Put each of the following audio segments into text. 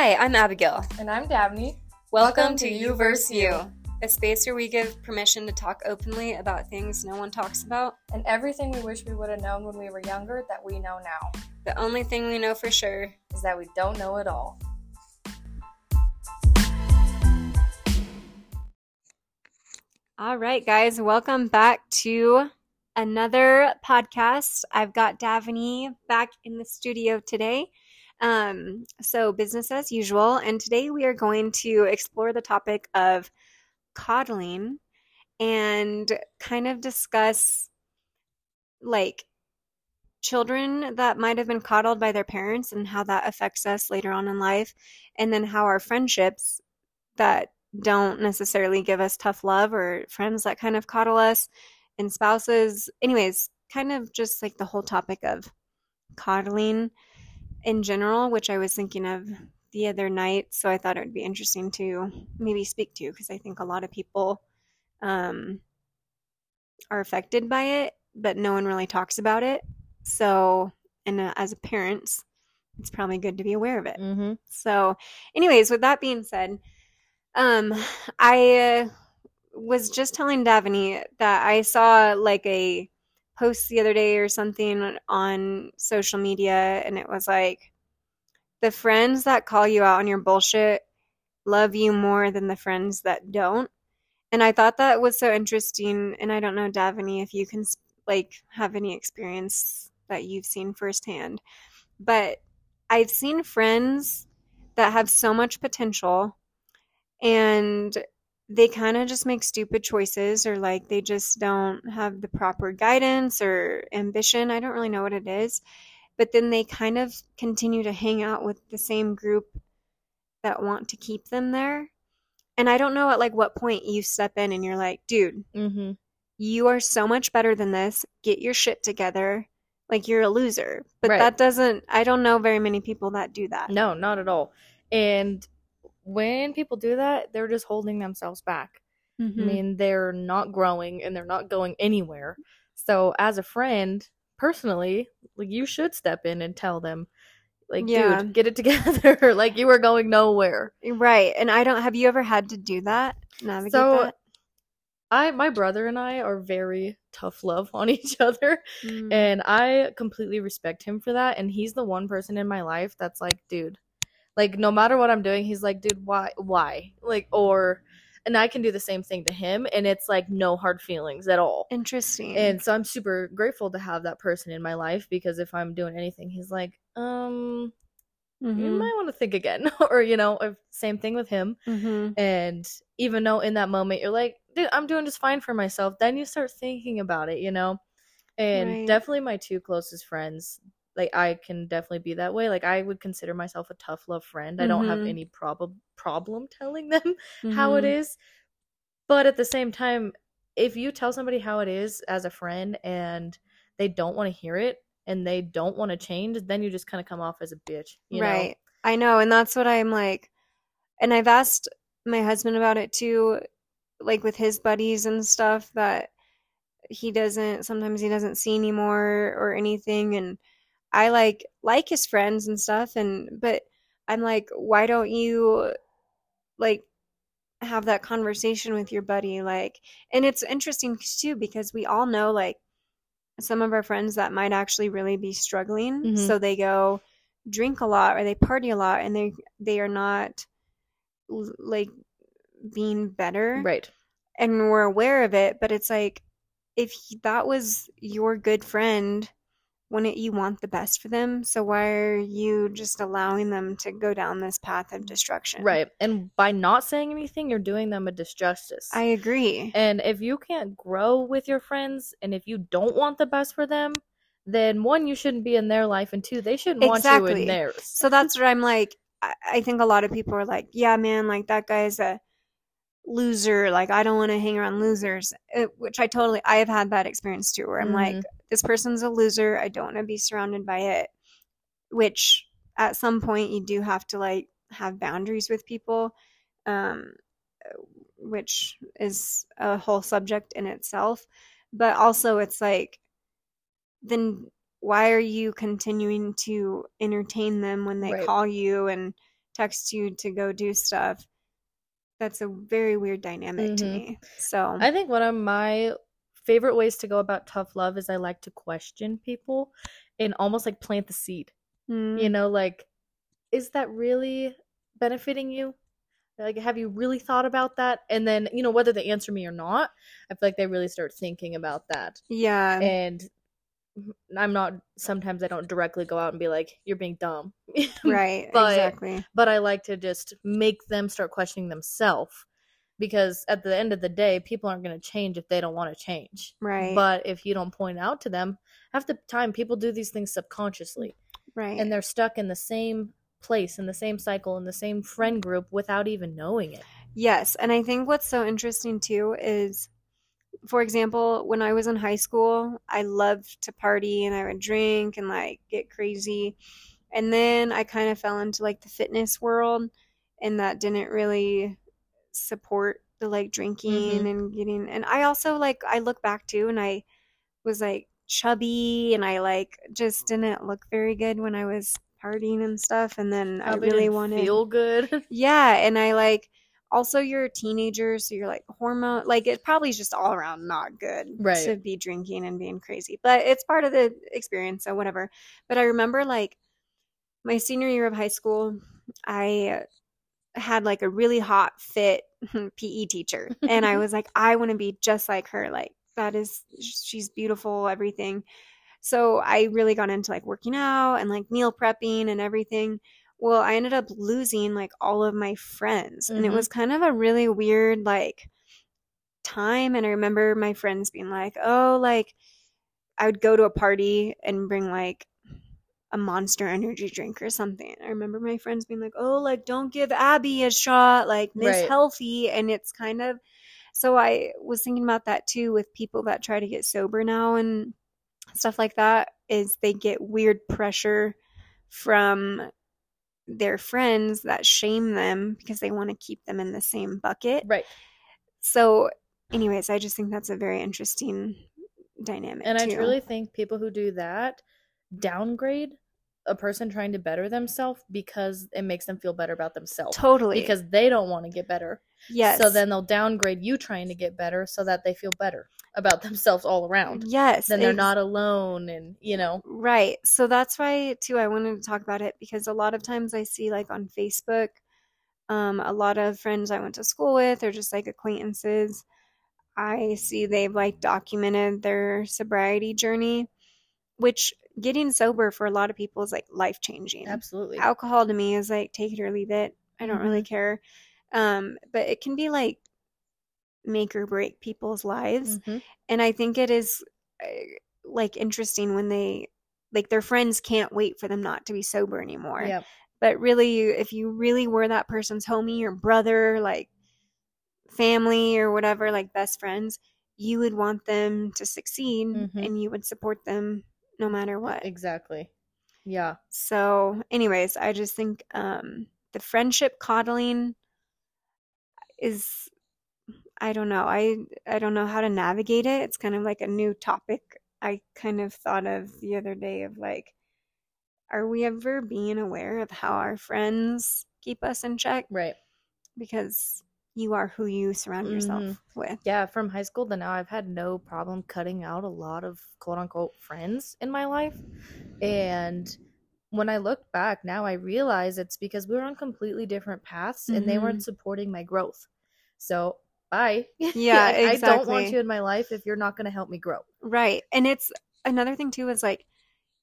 Hi, I'm Abigail. And I'm Dabney. Welcome, to You vs. You, a space where we give permission to talk openly about things no one talks about. And everything we wish we would have known when we were younger that we know now The only thing we know for sure. is that we don't know it all. All right, guys, welcome back to another podcast. I've got Davini back in the studio today. Um, so, business as usual. And today we are going to explore the topic of coddling and kind of discuss like children that might have been coddled by their parents and how that affects us later on in life. And then how our friendships that don't necessarily give us tough love or friends that kind of coddle us and spouses. Anyways, kind of just like the whole topic of coddling in general, which I was thinking of the other night. So I thought it would be interesting to maybe speak to because I think a lot of people um, are affected by it, but no one really talks about it. So, and uh, as a parent, it's probably good to be aware of it. Mm-hmm. So, anyways, with that being said, um, I uh, was just telling Davini that I saw like a post the other day or something on social media, and it was like, the friends that call you out on your bullshit love you more than the friends that don't. And I thought that was so interesting. And I don't know, Davini, if you can like have any experience that you've seen firsthand, but I've seen friends that have so much potential and they kind of just make stupid choices or like they just don't have the proper guidance or ambition. I don't really know what it is. But then they kind of continue to hang out with the same group that want to keep them there. And I don't know at like what point you step in and you're like, dude, Mm-hmm. you are so much better than this. Get your shit together. Like you're a loser. But Right. that doesn't I don't know very many people that do that. No, not at all. And when people do that, they're just holding themselves back. Mhm. I mean, they're not growing and they're not going anywhere. So, as a friend, personally, like you should step in and tell them, like, Yeah. dude, get it together. like you are going nowhere. Right. And I don't have you ever had to do that? Navigate So, that? I, my brother and I are very tough love on each other. Mm. And I completely respect him for that. And he's the one person in my life that's like, dude, like no matter what I'm doing, he's like, dude, why, why? Like, or, and I can do the same thing to him. And it's like no hard feelings at all. Interesting. And so I'm super grateful to have that person in my life because if I'm doing anything, he's like, um, you Mhm. might want to think again. or, you know, if- same thing with him. Mhm. And even though in that moment you're like, dude, I'm doing just fine for myself, then you start thinking about it, you know? And Right. definitely my two closest friends, like I can definitely be that way. Like I would consider myself a tough love friend. I don't have Mhm. any problem problem telling them how it Mhm. is. But at the same time, if you tell somebody how it is as a friend and they don't want to hear it and they don't want to change, then you just kind of come off as a bitch, you know? right. I know, and that's what I'm like. And I've asked my husband about it too, like with his buddies and stuff that he doesn't sometimes he doesn't see anymore or anything and I like like his friends and stuff and but I'm like why don't you like have that conversation with your buddy like and it's interesting too because we all know like some of our friends that might actually really be struggling Mhm. so they go drink a lot or they party a lot and they they are not like being better Right. and we're aware of it but it's like if that was your good friend wouldn't you want the best for them so why are you just allowing them to go down this path of destruction Right. And by not saying anything, you're doing them a disjustice. i agree And if you can't grow with your friends and if you don't want the best for them, then one, you shouldn't be in their life, and two, they shouldn't want you Exactly. in theirs. so that's what i'm like I, I think a lot of people are like yeah man like that guy's a loser like i don't want to hang around losers Uh, which i totally i have had that experience too where i'm like Mhm. this person's a loser i don't want to be surrounded by it which at some point you do have to like have boundaries with people um which is a whole subject in itself but also it's like then why are you continuing to entertain them when they Right. call you and text you to go do stuff. That's a very weird dynamic to Mhm. me. So I think one of my favorite ways to go about tough love is I like to question people and almost like plant the seed. mm, You know, like, is that really benefiting you? Like, have you really thought about that? And then, you know, whether they answer me or not, I feel like they really start thinking about that. yeah. And I'm not, sometimes I don't directly go out and be like, you're being dumb. right. but- exactly. but I like to just make them start questioning themselves because at the end of the day, people aren't going to change if they don't want to change. Right. But if you don't point out to them, half the time people do these things subconsciously right. and they're stuck in the same place, in the same cycle, in the same friend group without even knowing it. Yes, and I think what's so interesting too is, for example, when I was in high school, I loved to party and I would drink and like get crazy. And then I kind of fell into like the fitness world, and that didn't really support the like drinking Mhm. and getting. And I also like, I look back too, and I was like chubby and I like just didn't look very good when I was partying and stuff. And then I really wanted feel good. yeah, and I like also you're a teenager, so you're like hormone like it probably is just all around not good Right. to be drinking and being crazy. But it's part of the experience, so whatever. But I remember like my senior year of high school, I had like a really hot fit PE teacher and I was like I want to be just like her like that is she's beautiful everything. So I really got into like working out and like meal prepping and everything. Well, I ended up losing like all of my friends and it Mhm. was kind of a really weird like time and I remember my friends being like, "Oh, like I would go to a party and bring like a monster energy drink or something. I remember my friends being like, "Oh, like don't give Abby a shot, like Miss Right. Healthy." And it's kind of so I was thinking about that too with people that try to get sober now and stuff like that is they get weird pressure from their friends that shame them because they want to keep them in the same bucket. right. So anyways, I just think that's a very interesting dynamic And I too. truly think people who do that downgrade a person trying to better themselves because it makes them feel better about themselves. totally Because they don't want to get better. yes. So then they'll downgrade you trying to get better so that they feel better about themselves all around. yes, Then they're not alone and, you know, Right. So that's why too I wanted to talk about it because a lot of times I see like on Facebook um a lot of friends I went to school with or just like acquaintances I see they've like documented their sobriety journey which getting sober for a lot of people is like life changing. absolutely. Alcohol to me is like take it or leave it. I don't really care. Um but it can be like make or break people's lives Mhm. and i think it is uh, like interesting when they like their friends can't wait for them not to be sober anymore Yep. but really if you really were that person's homie or brother like family or whatever like best friends you would want them to succeed Mhm. and you would support them no matter what Exactly. Yeah. so anyways i just think um the friendship coddling is i don't know i i don't know how to navigate it it's kind of like a new topic i kind of thought of the other day of like are we ever being aware of how our friends keep us in check Right. because you are who you surround yourself Mhm. with Yeah, from high school to now, I've had no problem cutting out a lot of quote unquote friends in my life. And when I look back now, I realize it's because we were on completely different paths and they weren't supporting my growth. So, bye. Yeah, Like, I don't want you in my life if you're not going to help me grow. Right. And it's another thing too is like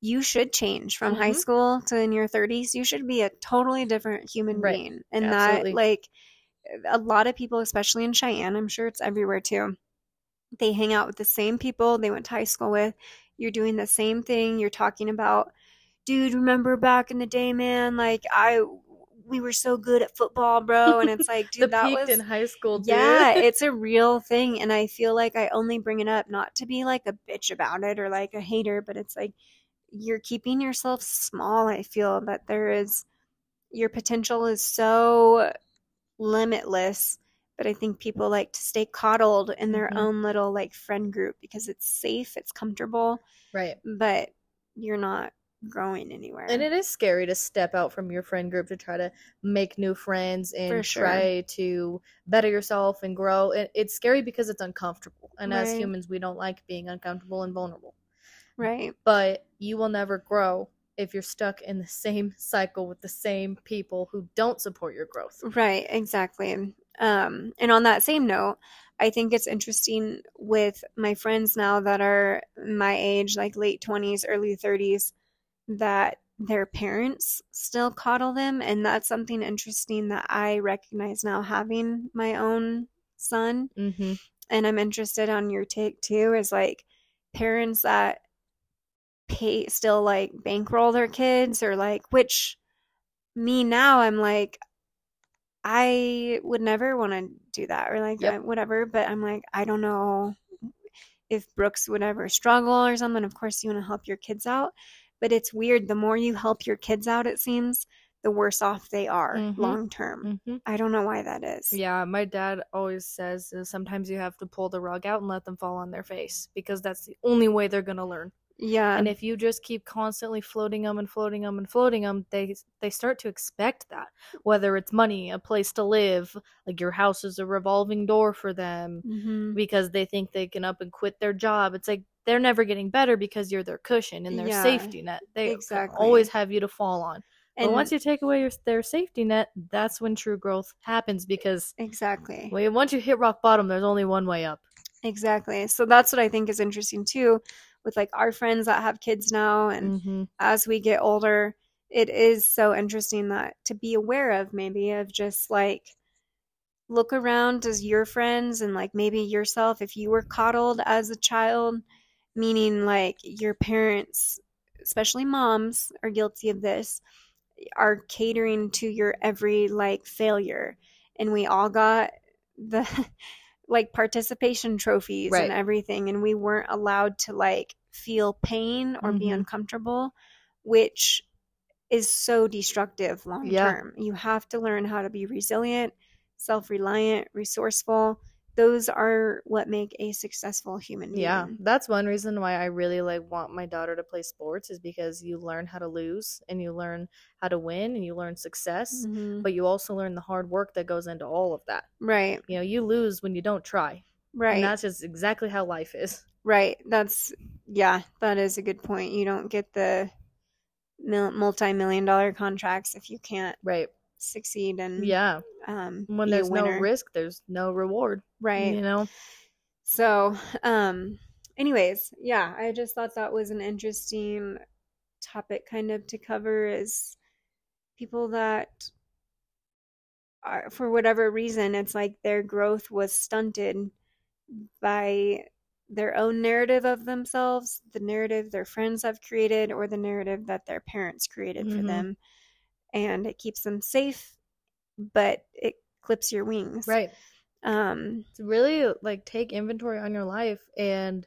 you should change from high Mhm. school to in your 30s. You should be a totally different human Right. being. And Absolutely. that like a lot of people especially in Cheyenne, I'm sure it's everywhere too. They hang out with the same people they went to high school with. You're doing the same thing. You're talking about, dude, remember back in the day, man, like I we were so good at football, bro. And it's like, dude, that was in high school, dude. yeah, it's a real thing. And I feel like I only bring it up not to be like a bitch about it or like a hater, but it's like you're keeping yourself small. I feel that there is your potential is so limitless. But I think people like to stay coddled in their Mhm. own little like friend group because it's safe, it's comfortable, right. but you're not growing anywhere. And it is scary to step out from your friend group to try to make new friends and sure. try to better yourself and grow. It, it's scary because it's uncomfortable. And as humans, we don't like being uncomfortable and vulnerable. right. But you will never grow if you're stuck in the same cycle with the same people who don't support your growth. Right, exactly. Um, and on that same note, I think it's interesting with my friends now that are my age, like late 20s, early 30s, that their parents still coddle them. And that's something interesting that I recognize now having my own son. Mm-hmm. And I'm interested on your take too, is like parents that pay still like bankroll their kids or like which me now I'm like I would never want to do that or like Yep. whatever but I'm like I don't know if Brooks would ever struggle or something of course you want to help your kids out but it's weird the more you help your kids out it seems the worse off they are Mhm. long term Mm-hmm. I don't know why that is Yeah, my dad always says sometimes you have to pull the rug out and let them fall on their face because that's the only way they're gonna learn. Yeah and if you just keep constantly floating them and floating them and floating them, they they start to expect that. Whether it's money, a place to live, like your house is a revolving door for them Mhm. because they think they can up and quit their job. It's like they're never getting better because you're their cushion and their Yeah, safety net. They exactly. always have you to fall on. and but once you take away your, their safety net, that's when true growth happens because exactly when, once you hit rock bottom, there's only one way up. Exactly. So that's what I think is interesting too with like our friends that have kids now and Mm-hmm. as we get older, it is so interesting that to be aware of maybe of just like look around as your friends and like maybe yourself if you were coddled as a child, meaning like your parents, especially moms, are guilty of this, are catering to your every like failure. And we all got the like participation trophies Right. and everything and we weren't allowed to like feel pain or be Mhm. uncomfortable which is so destructive long Yeah. term you have to learn how to be resilient self-reliant resourceful those are what make a successful human being Yeah, that's one reason why I really like want my daughter to play sports is because you learn how to lose and you learn how to win and you learn success, Mhm. but you also learn the hard work that goes into all of that. right You know, you lose when you don't try. right And that's just exactly how life is. Right. That's yeah, that is a good point. You don't get the multi-million dollar contracts if you can't Right. Succeed and Yeah. um When there's no risk, there's no reward. Right. You know? So, um anyways, yeah, I just thought that was an interesting topic kind of to cover is people that are for whatever reason it's like their growth was stunted by their own narrative of themselves, the narrative their friends have created or the narrative that their parents created for Mhm. them. And it keeps them safe, but it clips your wings. Right. Um To really like take inventory on your life and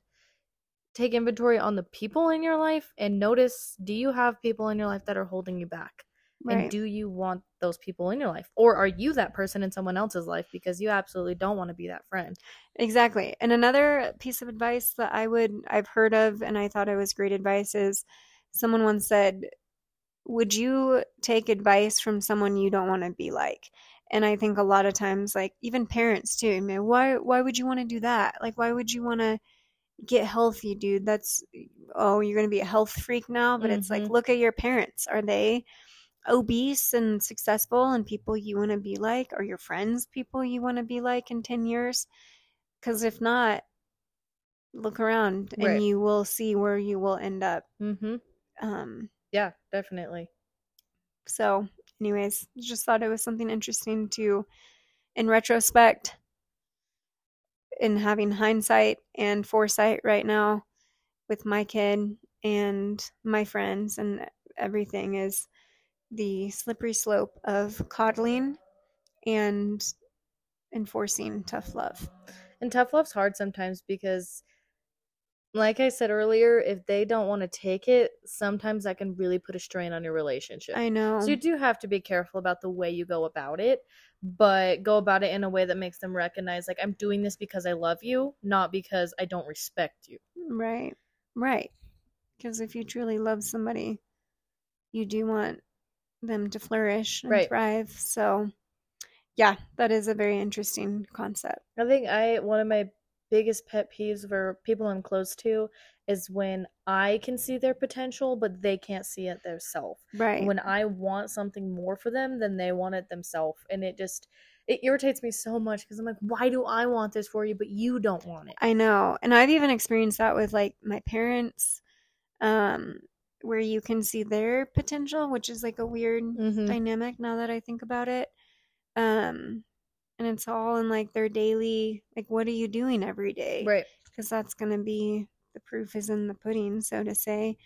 take inventory on the people in your life and notice do you have people in your life that are holding you back? right. And do you want those people in your life? Or are you that person in someone else's life because you absolutely don't want to be that friend? Exactly. And another piece of advice that I would I've heard of and I thought it was great advice is someone once said, "Would you take advice from someone you don't want to be like?" And I think a lot of times like even parents too, I mean, why why would you want to do that? Like why would you want to get healthy, dude? That's oh, you're going to be a health freak now, but it's like Mhm. look at your parents. Are they obese and successful and people you want to be like? Are your friends people you want to be like in 10 years? Because if not, look around and Right. you will see where you will end up. Mm-hmm. Um, Yeah, definitely. so, anyways, just thought it was something interesting to, in retrospect, in having hindsight and foresight right now with my kid and my friends and everything is the slippery slope of coddling and enforcing tough love. And tough love's hard sometimes because like I said earlier, if they don't want to take it, sometimes that can really put a strain on your relationship. I know. So you do have to be careful about the way you go about it, but go about it in a way that makes them recognize like I'm doing this because I love you, not because I don't respect you. Right. Right. Because if you truly love somebody, you do want them to flourish and Right. thrive. So, yeah, that is a very interesting concept. I think I one of my biggest pet peeves for people I'm close to is when I can see their potential but they can't see it themselves. Right. When I want something more for them than they want it themselves and it just it irritates me so much because I'm like, why do I want this for you but you don't want it? I know. And I've even experienced that with like my parents, um, where you can see their potential, which is like a weird Mhm. dynamic now that I think about it. Um, and it's all in like their daily, like, what are you doing every day? Right. Because that's going to be the proof is in the pudding, so to say.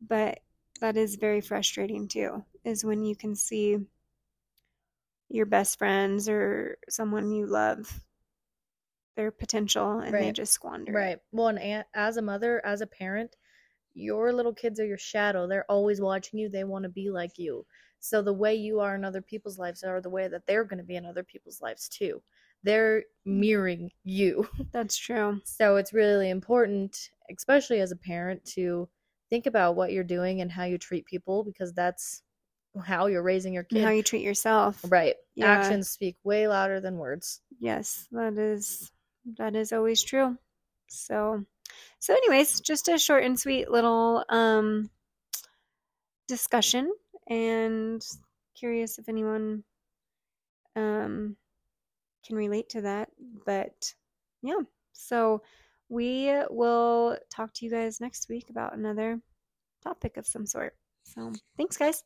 But that is very frustrating too, is when you can see your best friends or someone you love their potential and they just squander it. Right. Well, and as a mother, as a parent, your little kids are your shadow. They're always watching you. They want to be like you. So the way you are in other people's lives are the way that they're going to be in other people's lives too. They're mirroring you. That's true. So it's really important, especially as a parent, to think about what you're doing and how you treat people because that's how you're raising your And how you treat yourself. Right. Yeah. Actions speak way louder than words. Yes, that is that is always true. So so anyways, just a short and sweet little um discussion and curious if anyone um can relate to that. But yeah. So we will talk to you guys next week about another topic of some sort. So thanks guys.